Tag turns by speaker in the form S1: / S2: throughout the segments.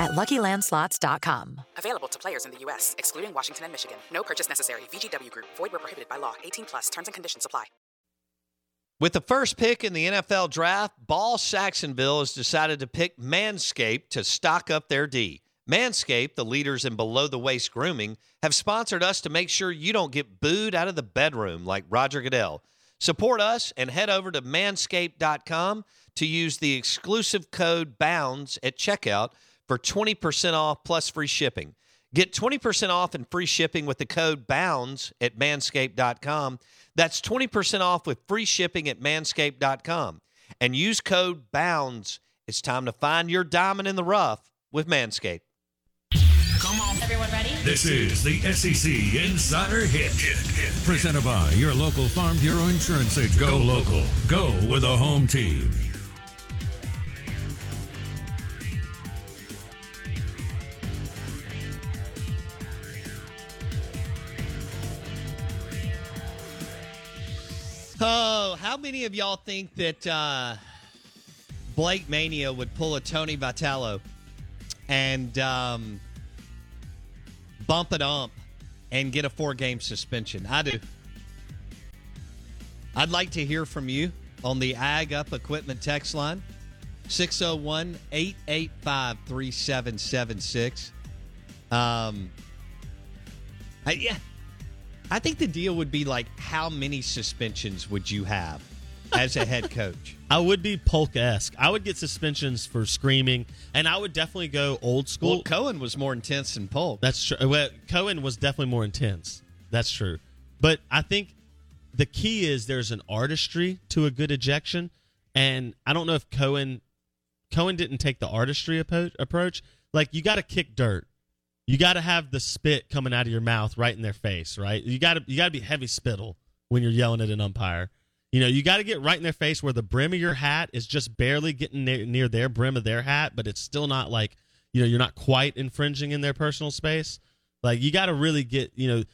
S1: at LuckyLandSlots.com.
S2: Available to players in the U.S., excluding Washington and Michigan. No purchase necessary. VGW Group. Void where prohibited by law. 18 plus. Terms and conditions apply.
S3: With the first pick in the NFL draft, Ball Saxonville has decided to pick Manscaped to stock up their D. Manscaped, the leaders in below the waist grooming, have sponsored us to make sure you don't get booed out of the bedroom like Roger Goodell. Support us and head over to manscaped.com to use the exclusive code BOUNDS at checkout for 20% off plus free shipping. Get 20% off and free shipping with the code BOUNDS at manscaped.com. That's 20% off with free shipping at manscaped.com. And use code BOUNDS. It's time to find your diamond in the rough with Manscaped.
S4: Come on.
S5: Everyone ready?
S4: This is the SEC Insider Hit. Hit, hit. Presented by your local Farm Bureau Insurance agent. Go local. Go with a home team.
S3: Oh, how many of y'all think that uh, Blake Mania would pull a Tony Vitello and um, bump it up and get a four game suspension? I do. I'd like to hear from you on the Ag Up Equipment text line 601 885 3776. Um, I, yeah, I think the deal would be like, how many suspensions would you have as a head coach?
S6: I would be Polk esque. I would get suspensions for screaming, and I would definitely go old school.
S3: Well, Cohen was more intense than Polk.
S6: That's true. Well, Cohen was definitely more intense. That's true. But I think the key is there's an artistry to a good ejection, and I don't know if Cohen Cohen didn't take the artistry approach. Like you got to kick dirt. You got to have the spit coming out of your mouth right in their face, right? You got to you got to be heavy spittle when you're yelling at an umpire. You know, you got to get right in their face where the brim of your hat is just barely getting near, near their brim of their hat, but it's still not like, you know, you're not quite infringing in their personal space. Like you got to really get, you know,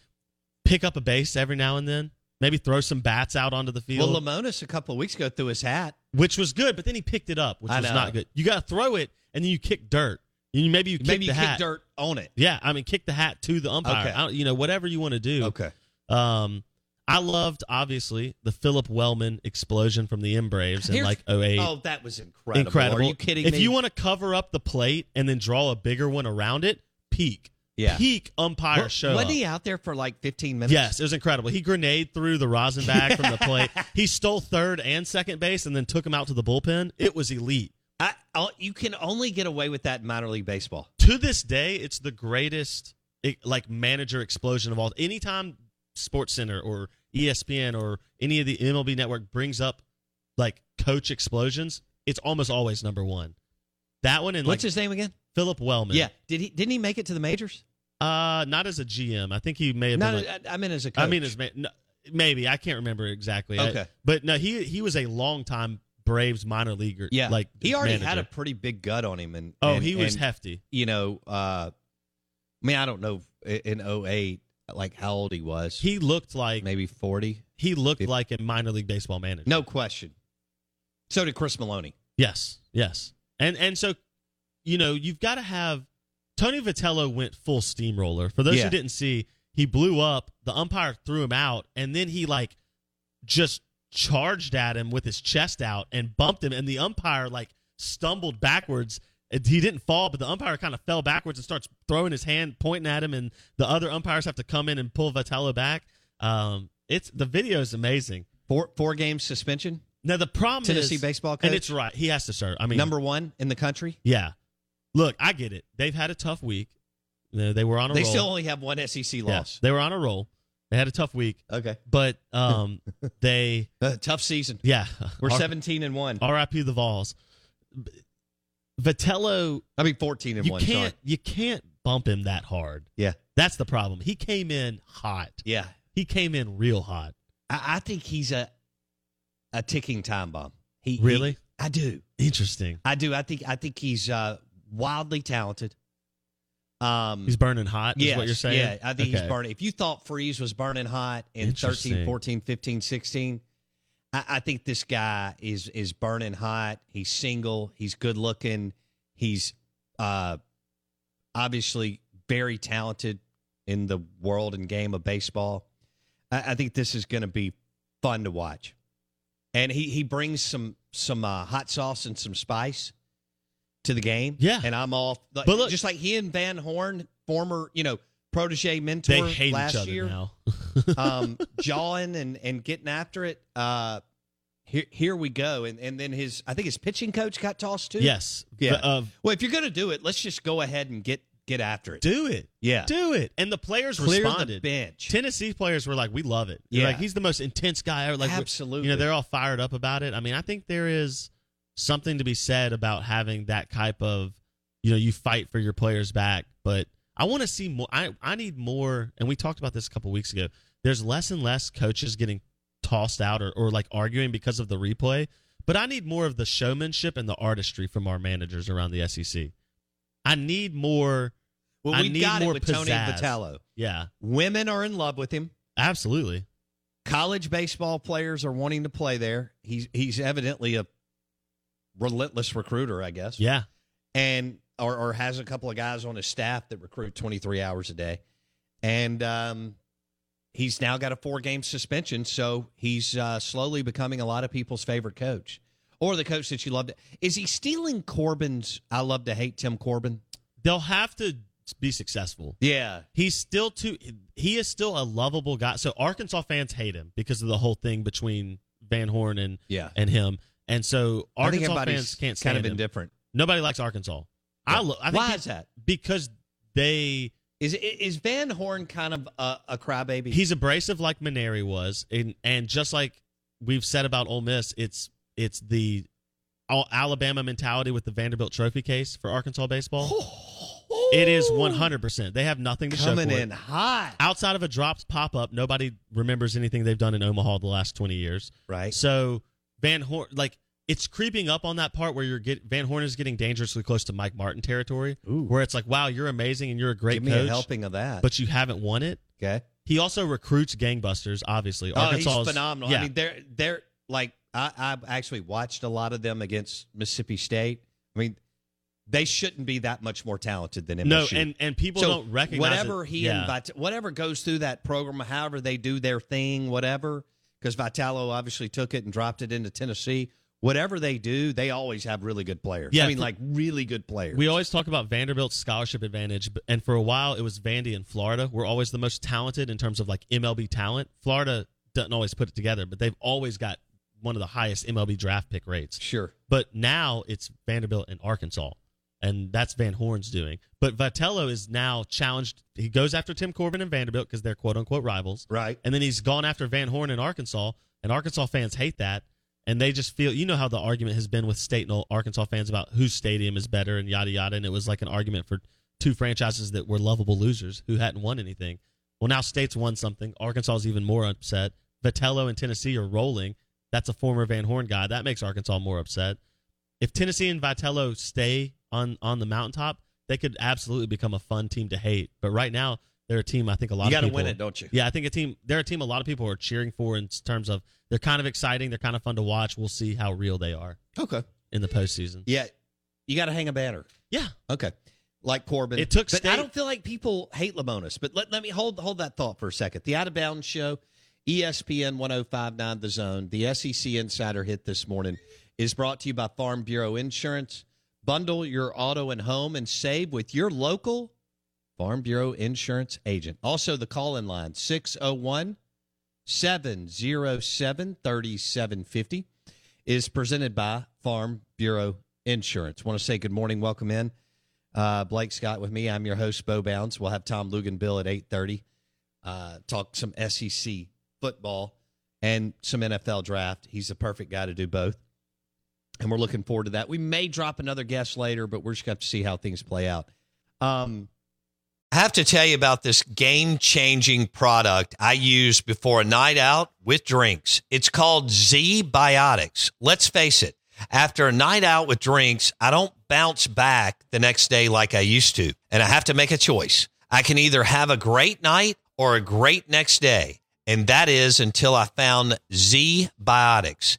S6: pick up a base every now and then. Maybe throw some bats out onto the field.
S3: Well, Lemonis a couple of weeks ago threw his hat,
S6: which was good, but then he picked it up, which
S3: I
S6: was
S3: know.
S6: not good. You got to throw it, and then you kick dirt. You, maybe you kick
S3: maybe
S6: the
S3: you
S6: hat.
S3: kick dirt on it.
S6: Yeah, I mean, kick the hat to the umpire.
S3: Okay.
S6: You know, whatever you want to do.
S3: Okay.
S6: Um, I loved obviously the Phillip Wellman explosion from the M Braves in
S3: Here's-
S6: like 08.
S3: Oh, that was incredible.
S6: Incredible.
S3: Are you kidding
S6: if
S3: me?
S6: you want to cover up the plate and then draw a bigger one around it, peak.
S3: Yeah.
S6: Peak umpire
S3: Wa-
S6: show.
S3: Wasn't he out there for like 15 minutes?
S6: Yes, it was incredible. He grenade threw the rosin bag from the plate. He stole third and second base and then took him out to the bullpen. It was elite.
S3: I, I'll- you can only get away with that in minor league baseball.
S6: To this day, it's the greatest like manager explosion of all. Anytime Sports Center or ESPN or any of the MLB network brings up like coach explosions, it's almost always number one. That one and
S3: What's
S6: like
S3: his name again?
S6: Phillip Wellman.
S3: Yeah. Did he? Didn't he make it to the majors?
S6: Uh, not as a GM. I think he may have
S3: No,
S6: been. like-
S3: I, I mean as a coach.
S6: I mean, as no, maybe I can't remember exactly. I-
S3: Okay.
S6: but no, he he was a long time Braves minor leaguer.
S3: yeah,
S6: like
S3: he already
S6: manager.
S3: had a pretty big gut on him, and
S6: Oh,
S3: and-
S6: he was
S3: and,
S6: hefty.
S3: You know, uh, I mean, I don't know in 08, like how old he was.
S6: He looked like
S3: maybe 40.
S6: he looked like a minor league baseball manager.
S3: No question. So did Chris Maloney.
S6: Yes, yes, and and so you know you've got to have Tony Vitello went full steamroller. For those
S3: Yeah.
S6: who didn't see, he blew up. The umpire threw him out, and then he like just charged at him with his chest out and bumped him, and the umpire like stumbled backwards. He didn't fall, but the umpire kind of fell backwards and starts throwing his hand, pointing at him, and the other umpires have to come in and pull Vitello back. Um, it's the video is amazing.
S3: Four four game suspension.
S6: Now the problem
S3: Tennessee
S6: is,
S3: baseball
S6: and
S3: coach?
S6: it's right. He has to start. I mean,
S3: Number one in the country.
S6: yeah. Look, I get it. They've had a tough week. You know, They were on a
S3: They
S6: roll.
S3: still only have one SEC
S6: Yeah,
S3: loss.
S6: they were on a roll. They had a tough week,
S3: Okay.
S6: but um, they
S3: Uh, tough season.
S6: yeah.
S3: We're
S6: R-
S3: 17 and 1.
S6: R.I.P. the Vols. Vitello,
S3: I mean 14 and
S6: you
S3: 1.
S6: can't
S3: Sorry.
S6: you can't bump him that hard.
S3: Yeah.
S6: That's the problem. He came in hot.
S3: Yeah.
S6: He came in real hot.
S3: I, I think he's a a ticking time bomb. He he-
S6: Really?
S3: I do.
S6: Interesting.
S3: I do. I think I think he's uh, wildly talented. Um
S6: He's burning hot. Is
S3: yes,
S6: what you're saying?
S3: Yeah, I think he's burning. If you thought Freeze was burning hot in 13, 14, 15, 16, I, I think this guy is is burning hot. He's single. He's good looking. He's uh, obviously very talented in the world and game of baseball. I, I think this is going to be fun to watch, and he he brings some some uh, hot sauce and some spice to the game.
S6: Yeah.
S3: and I'm off. like,
S6: But look-
S3: just like he and Van Horn, former you know protege mentor
S6: They hate
S3: last
S6: each other
S3: year,
S6: now.
S3: um, jawing and and getting after it. Uh, here here we go, and and then his I think his pitching coach got tossed too.
S6: yes.
S3: yeah.
S6: But, uh,
S3: well, if you're gonna do it, let's just go ahead and get get after it.
S6: do it.
S3: Yeah.
S6: Do it. And the players
S3: Clear the
S6: responded.
S3: bench.
S6: Tennessee players were like, "We love it." They're
S3: Yeah.
S6: like he's the most intense guy ever. Like,
S3: Absolutely.
S6: you know, they're all fired up about it. I mean, I think there is something to be said about having that type of, you know, you fight for your players back. But I want to see more. I I need more. And we talked about this a couple weeks ago. There's less and less coaches getting tossed out or, or like arguing because of the replay. But I need more of the showmanship and the artistry from our managers around the SEC. I need more.
S3: well,
S6: I
S3: we
S6: need
S3: got
S6: more
S3: it with Tony
S6: pizzazz.
S3: Vitello.
S6: Yeah,
S3: Women are in love with him.
S6: absolutely.
S3: College baseball players are wanting to play there. He's he's evidently a relentless recruiter, I guess.
S6: Yeah.
S3: and or, or has a couple of guys on his staff that recruit 23 hours a day and um, he's now got a four game suspension so he's uh, slowly becoming a lot of people's favorite coach or the coach that you loved. is he stealing corbin's i love to hate tim corbin
S6: They'll have to be successful.
S3: yeah
S6: He's still too. He is still a lovable guy. So Arkansas fans hate him because of the whole thing between Van Horn and
S3: Yeah.
S6: and him. And so Arkansas fans can't stand kind
S3: of
S6: him.
S3: indifferent
S6: Nobody likes Arkansas. I, lo- I think
S3: why is that
S6: Because they
S3: is is van horn kind of a, a crybaby
S6: he's abrasive like Mainieri was, and and just like we've said about Ole Miss, it's it's the Al- Alabama mentality with the Vanderbilt Trophy case for Arkansas baseball. Oh. It is one hundred percent. They have nothing to
S3: coming
S6: show for
S3: in
S6: it.
S3: hot
S6: outside of a dropped pop up, nobody remembers anything they've done in Omaha the last twenty years.
S3: right
S6: So Van Horn, like it's creeping up on that part where you're get Van Horn is getting dangerously close to Mike Martin territory,
S3: Ooh.
S6: where it's like, wow, you're amazing and you're a great
S3: give me
S6: coach,
S3: a helping of that
S6: but you haven't won it.
S3: okay
S6: He also recruits gangbusters. Obviously,
S3: Oh,
S6: Arkansas
S3: he's
S6: is-
S3: phenomenal.
S6: Yeah,
S3: I mean, they're they're like I, I've actually watched a lot of them against Mississippi State. I mean, they shouldn't be that much more talented than MSU.
S6: no, and and people
S3: so
S6: don't recognize
S3: whatever
S6: it.
S3: he
S6: yeah.
S3: and whatever goes through that program, however they do their thing, whatever. Because Vitello obviously took it and dropped it into Tennessee. Whatever they do, they always have really good players.
S6: Yeah,
S3: I mean,
S6: for-
S3: like really good players.
S6: We always talk about Vanderbilt's scholarship advantage, and for a while it was Vandy and Florida We're always the most talented in terms of like MLB talent. Florida doesn't always put it together, but they've always got one of the highest MLB draft pick rates.
S3: sure.
S6: But now it's Vanderbilt and Arkansas, and that's Van Horn's doing. But Vitello is now challenged. He goes after Tim Corbin and Vanderbilt because they're quote unquote rivals,
S3: Right.
S6: and then he's gone after Van Horn in Arkansas, and Arkansas fans hate that. And they just feel, you know, how the argument has been with state and Arkansas fans about whose stadium is better and yada yada. And it was like an argument for two franchises that were lovable losers who hadn't won anything. Well, now state's won something. Arkansas is even more upset. Vitello and Tennessee are rolling. That's a former Van Horn guy. That makes Arkansas more upset. If Tennessee and Vitello stay on on the mountaintop, they could absolutely become a fun team to hate. But right now, They're a team I think a lot
S3: You
S6: of
S3: gotta
S6: people
S3: win it, don't you?
S6: Yeah, I think a team. They're a team a lot of people are cheering for in terms of they're kind of exciting. They're kind of fun to watch. We'll see how real they are
S3: Okay.
S6: in the postseason.
S3: Yeah, you got to hang a banner.
S6: Yeah,
S3: Okay. Like Corbin.
S6: It took
S3: but
S6: State-
S3: I don't feel like people hate Lemonis. But let, let me hold hold that thought for a second. The Out of Bounds Show, ESPN 1059 The Zone, the SEC Insider Hit this morning is brought to you by Farm Bureau Insurance. Bundle your auto and home and save with your local Farm Bureau Insurance agent. Also, the call in line 601 707 3750 is presented by Farm Bureau Insurance. Want to say good morning, welcome in. Uh, Blake Scott with me. I'm your host, Bo Bounds. We'll have Tom Luginbill at 8:30. Uh, talk some SEC football and some NFL draft. He's the perfect guy to do both, and we're looking forward to that. We may drop another guest later, but we're just going to see how things play out. Um, I have to tell you about this game changing product I use before a night out with drinks. It's called ZBiotics. Let's face it, after a night out with drinks, I don't bounce back the next day like I used to. And I have to make a choice. I can either have a great night or a great next day. And that is until I found Z Biotics.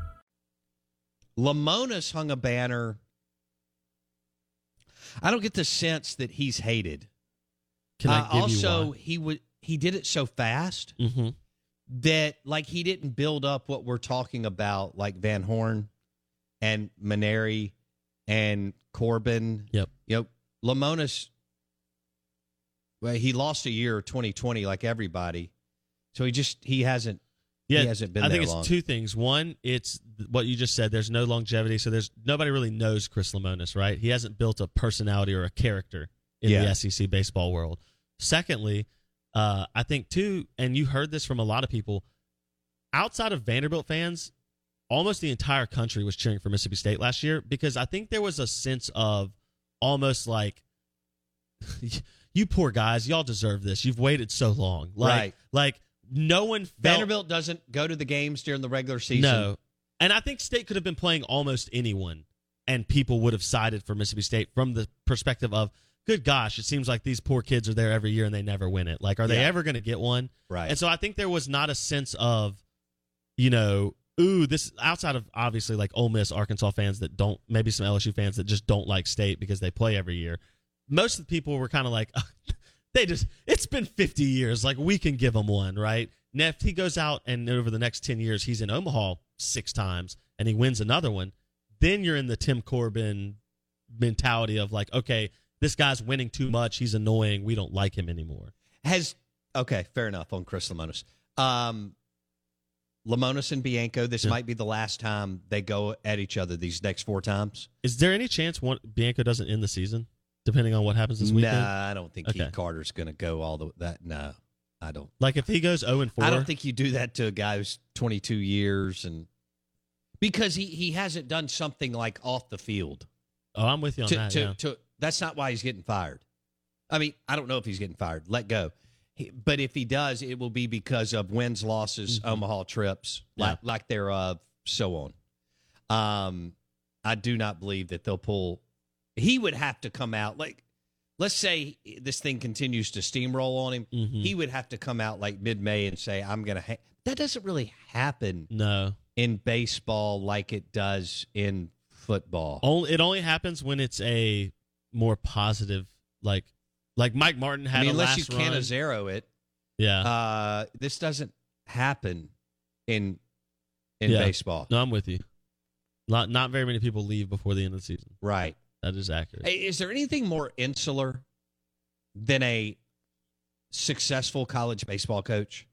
S3: Lemonis hung a banner. I don't get the sense that he's hated.
S6: Can I
S3: Uh,
S6: give
S3: also, he would he did it so fast
S6: Mm-hmm.
S3: that like he didn't build up what we're talking about, like Van Horn and Mainieri and Corbin.
S6: Yep.
S3: You know, Lemonis. Well, he lost a year, 2020, like everybody. So he just he hasn't
S6: Yeah,
S3: he hasn't been
S6: I think it's
S3: long.
S6: two things. One, it's what you just said. There's no longevity, so there's nobody really knows Chris Lemonis, right? He hasn't built a personality or a character in
S3: Yeah.
S6: the SEC baseball world. Secondly, uh, I think too, and you heard this from a lot of people outside of Vanderbilt fans. Almost the entire country was cheering for Mississippi State last year because I think there was a sense of almost like, you poor guys, y'all deserve this. You've waited so long, like,
S3: Right.
S6: Like no one felt,
S3: Vanderbilt doesn't go to the games during the regular season.
S6: no. And I think State could have been playing almost anyone, and people would have sided for Mississippi State from the perspective of, good gosh, it seems like these poor kids are there every year and they never win it. Like, are they
S3: Yeah.
S6: ever going to get one?
S3: Right.
S6: And so I think there was not a sense of, you know, ooh, this outside of obviously like Ole Miss, Arkansas fans that don't, maybe some LSU fans that just don't like State because they play every year. Most of the people were kind of like, they just, it's been 50 years. Like, we can give him one, right? If he goes out and over the next 10 years, he's in Omaha six times and he wins another one, then you're in the Tim Corbin mentality of like, okay, this guy's winning too much. He's annoying. We don't like him anymore.
S3: Has okay, fair enough on Chris Lemonis. Um, Lemonis and Bianco. This
S6: Yeah.
S3: might be the last time they go at each other these next four times.
S6: Is there any chance one Bianco doesn't end the season, depending on what happens this weekend?
S3: Nah, I don't think
S6: Okay.
S3: Keith Carter's going to go all the that. No, I don't.
S6: Like if he goes zero and four,
S3: I don't think you do that to a guy who's 22 years and because he he hasn't done something like off the field.
S6: Oh, I'm with you on
S3: to,
S6: that.
S3: to,
S6: yeah.
S3: to- that's not why he's getting fired. I mean, I don't know if he's getting fired. Let go. He- But if he does, it will be because of wins, losses, Omaha trips, like
S6: Mm-hmm. Yeah.
S3: like thereof, so on. Um, I do not believe that they'll pull he would have to come out like let's say this thing continues to steamroll on him
S6: Mhm.
S3: he would have to come out like mid-may and say i'm gonna ha-. that doesn't really happen
S6: No.
S3: in baseball like it does in football
S6: Only it only happens when it's a more positive, like like Mike Martin had
S3: i mean unless you
S6: run.
S3: Cannizaro it
S6: Yeah.
S3: uh this doesn't happen in in
S6: Yeah.
S3: baseball
S6: no, I'm with you. Not not very many people leave before the end of the season.
S3: right
S6: That is accurate.
S3: Is there anything more insular than a successful college baseball coach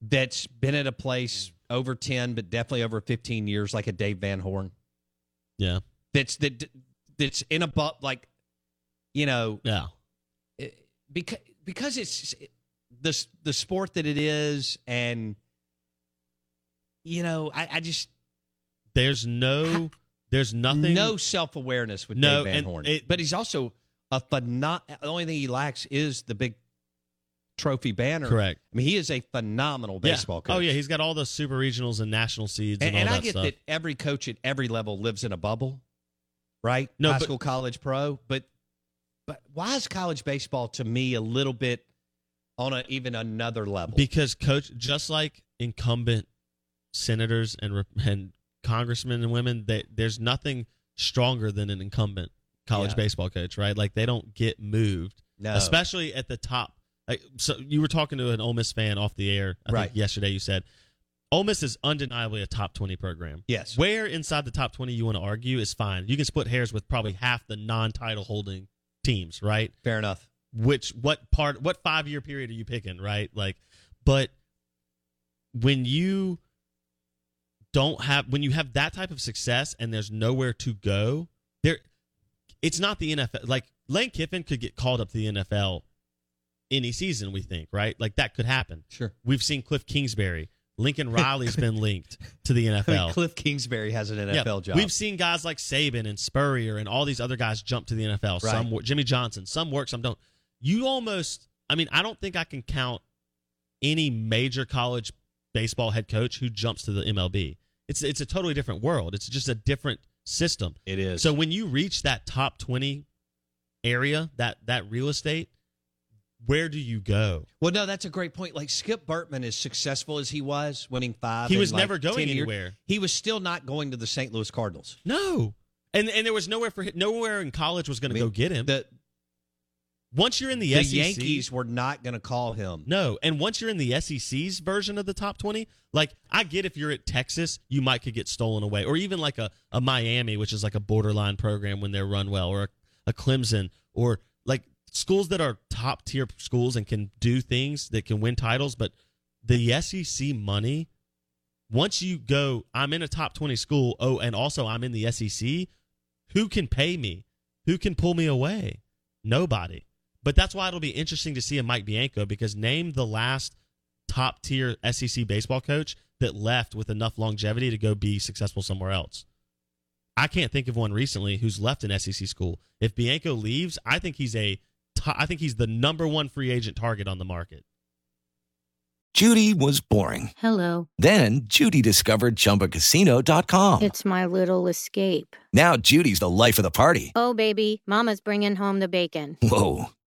S3: that's been at a place over 10 but definitely over 15 years like a Dave Van Horn
S6: Yeah.
S3: that's that that's in a bu- like you know
S6: Yeah.
S3: Eh, because because it's the the sport that it is and you know I, I just
S6: There's no there's nothing
S3: no self awareness with
S6: No,
S3: Dave Van Horn.
S6: it-
S3: but he's also a phenom- The only thing he lacks is the big trophy banner.
S6: Correct.
S3: I mean, he is a phenomenal baseball
S6: yeah.
S3: coach.
S6: Oh yeah, he's got all the super regionals and national seeds and,
S3: and, and I
S6: that
S3: get
S6: stuff.
S3: that every coach at every level lives in a bubble, right?
S6: No,
S3: high
S6: but-
S3: school, college, pro. But but why is college baseball to me a little bit on a even another level?
S6: Because coach, just like incumbent senators and and congressmen and women, they, there's nothing stronger than an incumbent college
S3: Yeah.
S6: baseball coach, right? Like they don't get moved,
S3: No.
S6: especially at the top. Like, so you were talking to an Ole Miss fan off the air, I
S3: Right.
S6: think yesterday. You said Ole Miss is undeniably a top twenty program.
S3: Yes.
S6: Where inside the top twenty you want to argue is fine. You can split hairs with probably half the non-title holding teams, right?
S3: Fair enough.
S6: which what part what five year period are you picking right like but when you don't have when you have that type of success and there's nowhere to go there it's not the NFL like Lane Kiffin could get called up to the NFL any season we think right like that could happen
S3: Sure.
S6: we've seen Cliff Kingsbury Lincoln Riley's been linked to the
S3: I mean,
S6: NFL
S3: Cliff Kingsbury has an
S6: yeah,
S3: NFL job.
S6: We've seen guys like Saban and Spurrier and all these other guys jump to the NFL.
S3: Right.
S6: Some Jimmy Johnson, some work, some don't. You almost, I mean, I don't think I can count any major college baseball head coach who jumps to the MLB. It's it's a totally different world. It's just a different system.
S3: it is.
S6: So when you reach that top twenty area, that that real estate, where do you go?
S3: Well, no, that's a great point. Like Skip Bertman, as successful as he was, winning five,
S6: He was
S3: like,
S6: never going
S3: 10 years,
S6: anywhere.
S3: He was still not going to the St. Louis Cardinals.
S6: No, and and there was nowhere for him, nowhere in college was going
S3: I
S6: to
S3: mean,
S6: go get him.
S3: The,
S6: Once you're in the,
S3: the
S6: SEC,
S3: Yankees were not going to call him.
S6: No, and once you're in the SEC's version of the top 20, like I get if you're at Texas, you might could get stolen away, or even like a, a Miami, which is like a borderline program when they're run well, or a, a Clemson, or like schools that are top tier schools and can do things that can win titles. But the SEC money, once you go, I'm in a top 20 school, oh, and also I'm in the SEC, who can pay me? Who can pull me away? Nobody. But that's why it'll be interesting to see a Mike Bianco because name the last top tier SEC baseball coach that left with enough longevity to go be successful somewhere else. I can't think of one recently who's left an SEC school. If Bianco leaves, I think he's a to- I think he's the number one free agent target on the market.
S7: Judy was boring.
S8: Hello.
S7: Then Judy discovered ChumbaCasino.com.
S8: It's my little escape.
S7: Now Judy's the life of the party.
S8: Oh, baby, Mama's bringing home the bacon.
S7: Whoa,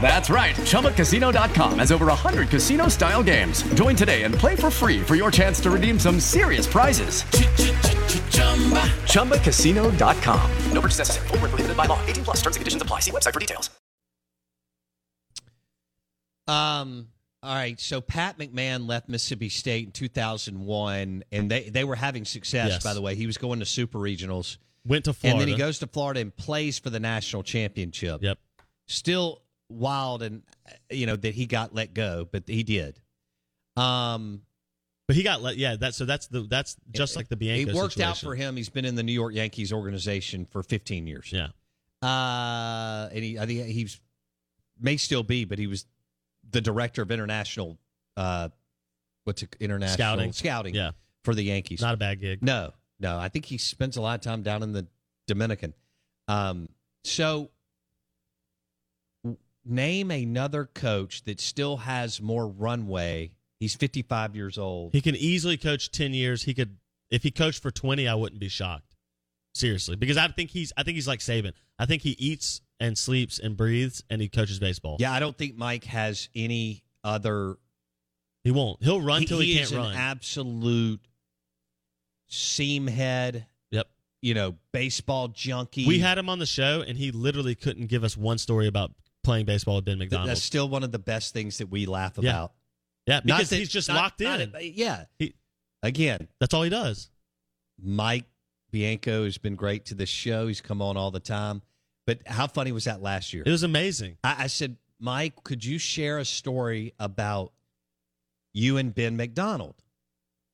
S9: That's right. ChumbaCasino.com has over 100 casino style games. Join today and play for free for your chance to redeem some serious prizes. ChumbaCasino.com. No purchase necessary. Void where prohibited by law. 18 plus terms and conditions apply. See website for details.
S3: Um. All right. So Pat McMahon left Mississippi State in 2001, and they they were having success.
S6: Yes.
S3: By the way, he was going to super regionals,
S6: Went to Florida.
S3: and then he goes to Florida and plays for the national championship.
S6: Yep.
S3: Still wild, and you know that he got let go, but he did. Um.
S6: But he got let. Yeah. That. So that's the. That's just like the Bianco.
S3: It worked
S6: situation.
S3: out for him. He's been in the New York Yankees organization for 15 years.
S6: Yeah.
S3: Uh, and he, I think he's may still be, but he was the director of international, uh, what's it, international
S6: Scouting.
S3: scouting,
S6: Yeah.
S3: for the Yankees.
S6: Not a bad gig.
S3: No, no, I think he spends a lot of time down in the Dominican. Um, so name another coach that still has more runway. He's 55 years old.
S6: He can easily coach ten years. He could if he coached for twenty, I wouldn't be shocked. Seriously, because I think he's I think he's like Saban. I think he eats and sleeps and breathes, and he coaches baseball.
S3: Yeah, I don't think Mike has any other.
S6: He won't. He'll run till he,
S3: is
S6: can't run.
S3: He's an absolute seam head.
S6: Yep.
S3: You know, baseball junkie.
S6: We had him on the show, and he literally couldn't give us one story about playing baseball with Ben McDonald.
S3: That's still one of the best things that we laugh
S6: Yeah.
S3: about.
S6: yeah, because
S3: that-
S6: he's just
S3: not-
S6: locked
S3: not-
S6: in.
S3: yeah.
S6: He-
S3: Again,
S6: That's all he does.
S3: Mike Bianco has been great to this show. He's come on all the time. But how funny was that last year?
S6: It was amazing.
S3: I, I said, Mike, could you share a story about you and Ben McDonald?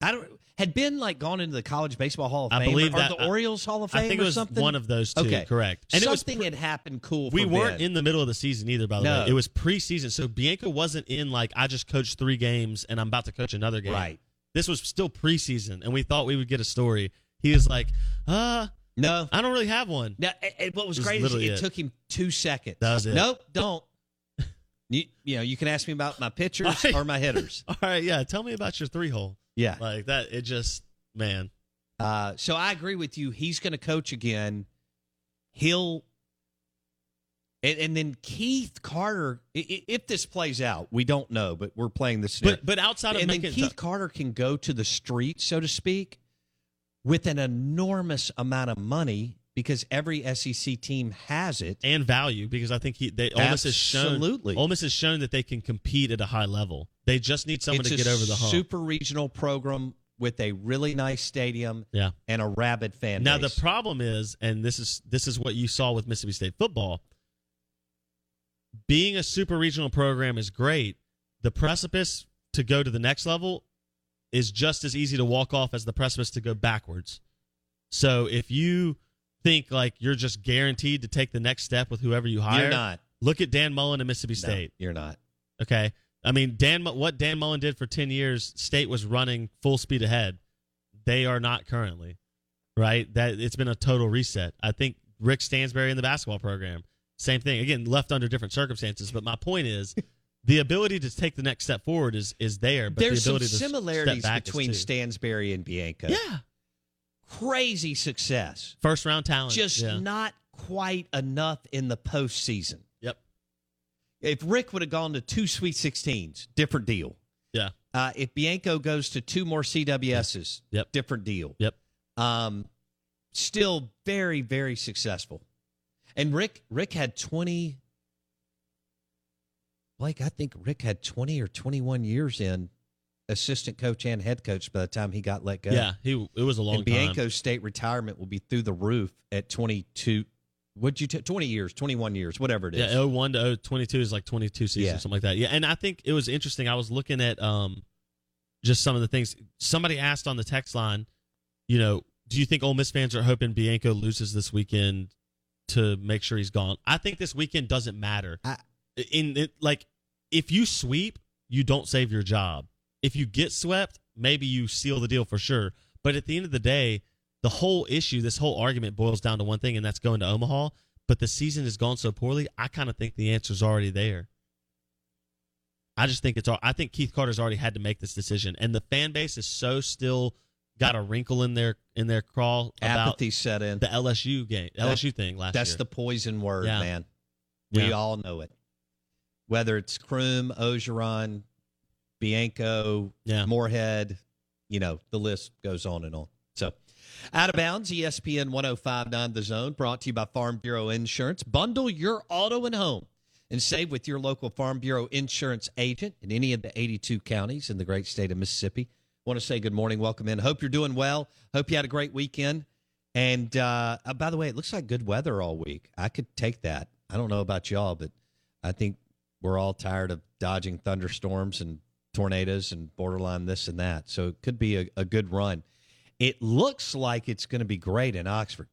S3: I don't. Had Ben like gone into the College Baseball Hall of
S6: I
S3: Fame
S6: believe
S3: or
S6: that-
S3: the Orioles Hall of Fame
S6: I think
S3: or
S6: it was
S3: something?
S6: one of those two.
S3: Okay,
S6: Correct. And it was
S3: something
S6: pre-
S3: had happened cool.
S6: We
S3: for
S6: weren't
S3: Ben.
S6: in the middle of the season either, by the
S3: No.
S6: way. It was preseason. So Bianco wasn't in like I just coached three games and I'm about to coach another game.
S3: Right.
S6: This was still preseason, and we thought we would get a story. He was like, uh,
S3: no,
S6: I don't really have one.
S3: Now, and what was
S6: was
S3: great is
S6: literally
S3: it,
S6: it.
S3: took him two seconds.
S6: That was it.
S3: Nope, don't. you, you know, you can ask me about my pitchers or my hitters.
S6: All right, yeah. Tell me about your three hole.
S3: Yeah.
S6: Like that. It just, man.
S3: Uh, so I agree with you. He's going to coach again. He'll, and, and then Keith Carter. If this plays out, we don't know, but we're playing this.
S6: But but outside of
S3: and then
S6: making
S3: Keith Carter can go to the street, so to speak, with an enormous amount of money because every SEC team has it.
S6: and value because I think he they Ole Miss has shown
S3: Absolutely.
S6: Ole Miss has shown that they can compete at a high level. They just need someone
S3: it's
S6: to get over the hump.
S3: Super regional program with a really nice stadium
S6: yeah.
S3: and a rabid fan
S6: Now
S3: base.
S6: the problem is, and this is this is what you saw with Mississippi State football. Being a super regional program is great. The precipice to go to the next level is just as easy to walk off as the precipice to go backwards. So if you think like you're just guaranteed to take the next step with whoever you hire,
S3: You're not.
S6: Look at Dan Mullen and Mississippi
S3: No,
S6: State.
S3: you're not.
S6: Okay. I mean, Dan, what Dan Mullen did for 10 years, State was running full speed ahead. They are not currently, right? That It's been a total reset. I think Rick Stansbury in the basketball program, same thing. Again, left under different circumstances. But my point is, the ability to take the next step forward is is there. But
S3: There's
S6: the
S3: some
S6: ability to
S3: similarities between
S6: too.
S3: Stansbury and Bianco.
S6: Yeah.
S3: Crazy success.
S6: First round talent.
S3: Just
S6: yeah.
S3: not quite enough in the postseason. If Rick would have gone to two Sweet 16s, different deal.
S6: Yeah.
S3: Uh, if Bianco goes to two more CWSs,
S6: Yep.
S3: different deal.
S6: Yep.
S3: Um, still very, very successful. And Rick, Rick had 20. Blake, I think Rick had 20 or 21 years in assistant coach and head coach by the time he got let go.
S6: Yeah. He, it was a long
S3: and
S6: time.
S3: Bianco's state retirement will be through the roof at 22. What'd you take? 20 years, 21 years, whatever it is.
S6: Yeah, 01 to 22 is like 22 seasons,
S3: Yeah.
S6: something like that. Yeah, and I think it was interesting. I was looking at um, just some of the things. Somebody asked on the text line, you know, do you think Ole Miss fans are hoping Bianco loses this weekend to make sure he's gone? I think this weekend doesn't matter. In it, like, if you sweep, you don't save your job. If you get swept, maybe you seal the deal for sure. But at the end of the day, the whole issue, this whole argument boils down to one thing, and that's going to Omaha. But the season has gone so poorly, I kind of think the answer's already there. I just think it's all. I think Keith Carter's already had to make this decision, and the fan base is so still got a wrinkle in their in their crawl about
S3: Apathy set in.
S6: the LSU game, LSU thing last year.
S3: That's
S6: year.
S3: the poison word,
S6: Yeah.
S3: man. We
S6: Yeah.
S3: all know it. whether it's Croom, Orgeron, Bianco,
S6: Yeah.
S3: Moorhead, you know, the list goes on and on. So, out of bounds, ESPN 1059 The Zone, brought to you by Farm Bureau Insurance. Bundle your auto and home and save with your local Farm Bureau insurance agent in any of the 82 counties in the great state of Mississippi. Want to say good morning, welcome in. Hope you're doing well. Hope you had a great weekend. And uh, uh, by the way, it looks like good weather all week. I could take that. I don't know about y'all, but I think we're all tired of dodging thunderstorms and tornadoes and borderline this and that. So it could be a, a good run. It looks like it's going to be great in Oxford.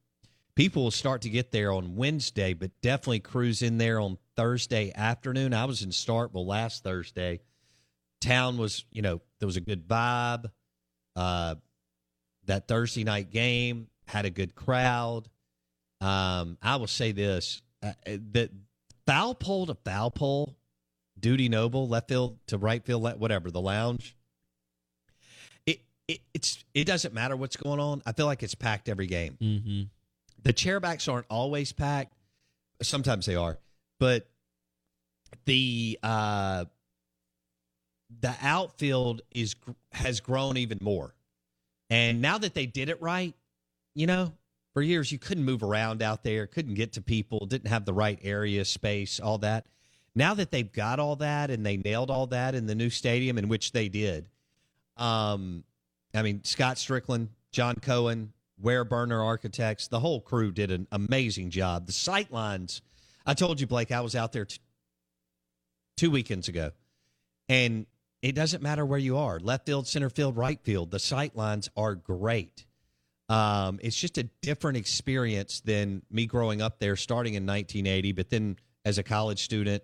S3: People will start to get there on Wednesday, but definitely cruise in there on Thursday afternoon. I was in Starkville last Thursday. Town was, you know, there was a good vibe. Uh, that Thursday night game had a good crowd. Um, I will say this: uh, that foul pole to foul pole, Dudy Noble, left field to right field, whatever the lounge. It, it it's it doesn't matter what's going on. I feel like it's packed every game.
S6: Mm-hmm.
S3: The chairbacks aren't always packed. Sometimes they are, but the uh, the outfield is has grown even more. And now that they did it right, you know, for years you couldn't move around out there, couldn't get to people, didn't have the right area, space, all that. Now that they've got all that and they nailed all that in the new stadium, in which they did, um, I mean, Scott Stricklin, John Cohen, Wier Boerner Architects, the whole crew did an amazing job. The sight lines, I told you, Blake, I was out there t- two weekends ago, and it doesn't matter where you are left field, center field, right field. The sight lines are great. Um, it's just a different experience than me growing up there, starting in 1980, but then as a college student,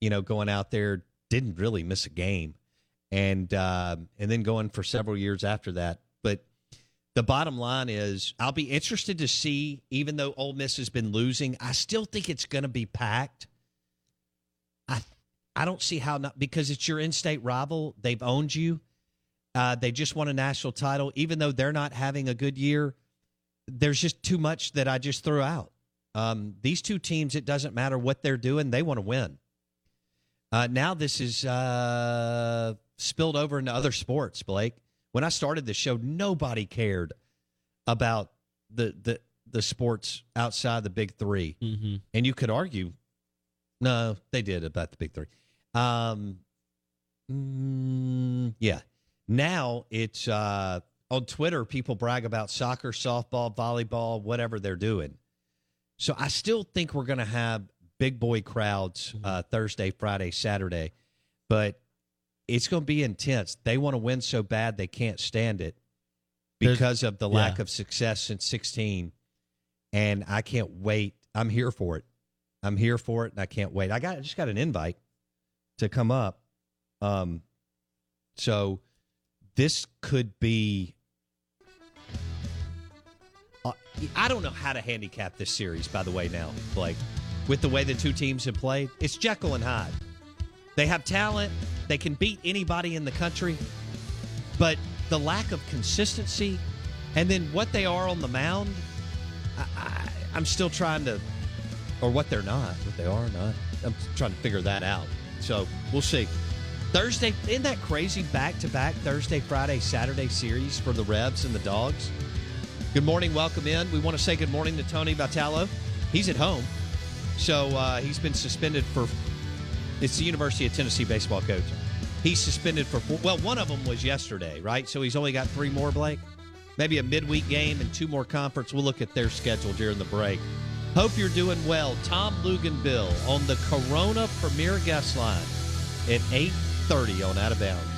S3: you know, going out there, didn't really miss a game, and uh, and then going for several years after that. But the bottom line is, I'll be interested to see. Even though Ole Miss has been losing, I still think it's going to be packed. I I don't see how not because it's your in-state rival. They've owned you. Uh, they just won a national title, even though they're not having a good year. There's just too much that I just threw out. Um, these two teams, it doesn't matter what they're doing; they want to win. Uh, now this is uh, spilled over into other sports, Blake. When I started the show, nobody cared about the the the sports outside the big 3
S6: Mm-hmm.
S3: and you could argue, no, they did about the big three. Um, mm, yeah. Now it's uh, on Twitter. People brag about soccer, softball, volleyball, whatever they're doing. So I still think we're going to have big boy crowds uh, Thursday, Friday, Saturday, but it's going to be intense. They want to win so bad they can't stand it
S6: There's-
S3: because of the lack
S6: yeah.
S3: of success since 16. And I can't wait. I'm here for it. I'm here for it, and I can't wait. I got I just got an invite to come up. Um, so this could be. Uh, I don't know how to handicap this series. By the way, now Blake, with the way the two teams have played, it's Jekyll and Hyde. They have talent. They can beat anybody in the country, but the lack of consistency, and then what they are on the mound, I, I'm still trying to or what they're not, what they are or not. I'm trying to figure that out. So we'll see. Thursday, isn't that crazy? Back to back Thursday, Friday, Saturday series for the Rebs and the Dogs. Good morning, welcome in. We want to say good morning to Tony Vitello. He's at home, so uh, he's been suspended for. It's the University of Tennessee baseball coach. He's suspended for four, well, one of them was yesterday, right? So he's only got three more, Blake. Maybe a midweek game and two more conference. We'll look at their schedule during the break. Hope you're doing well. Tom Luginbill on the Corona Premier Guest Line at 8.30 on Out of Bounds.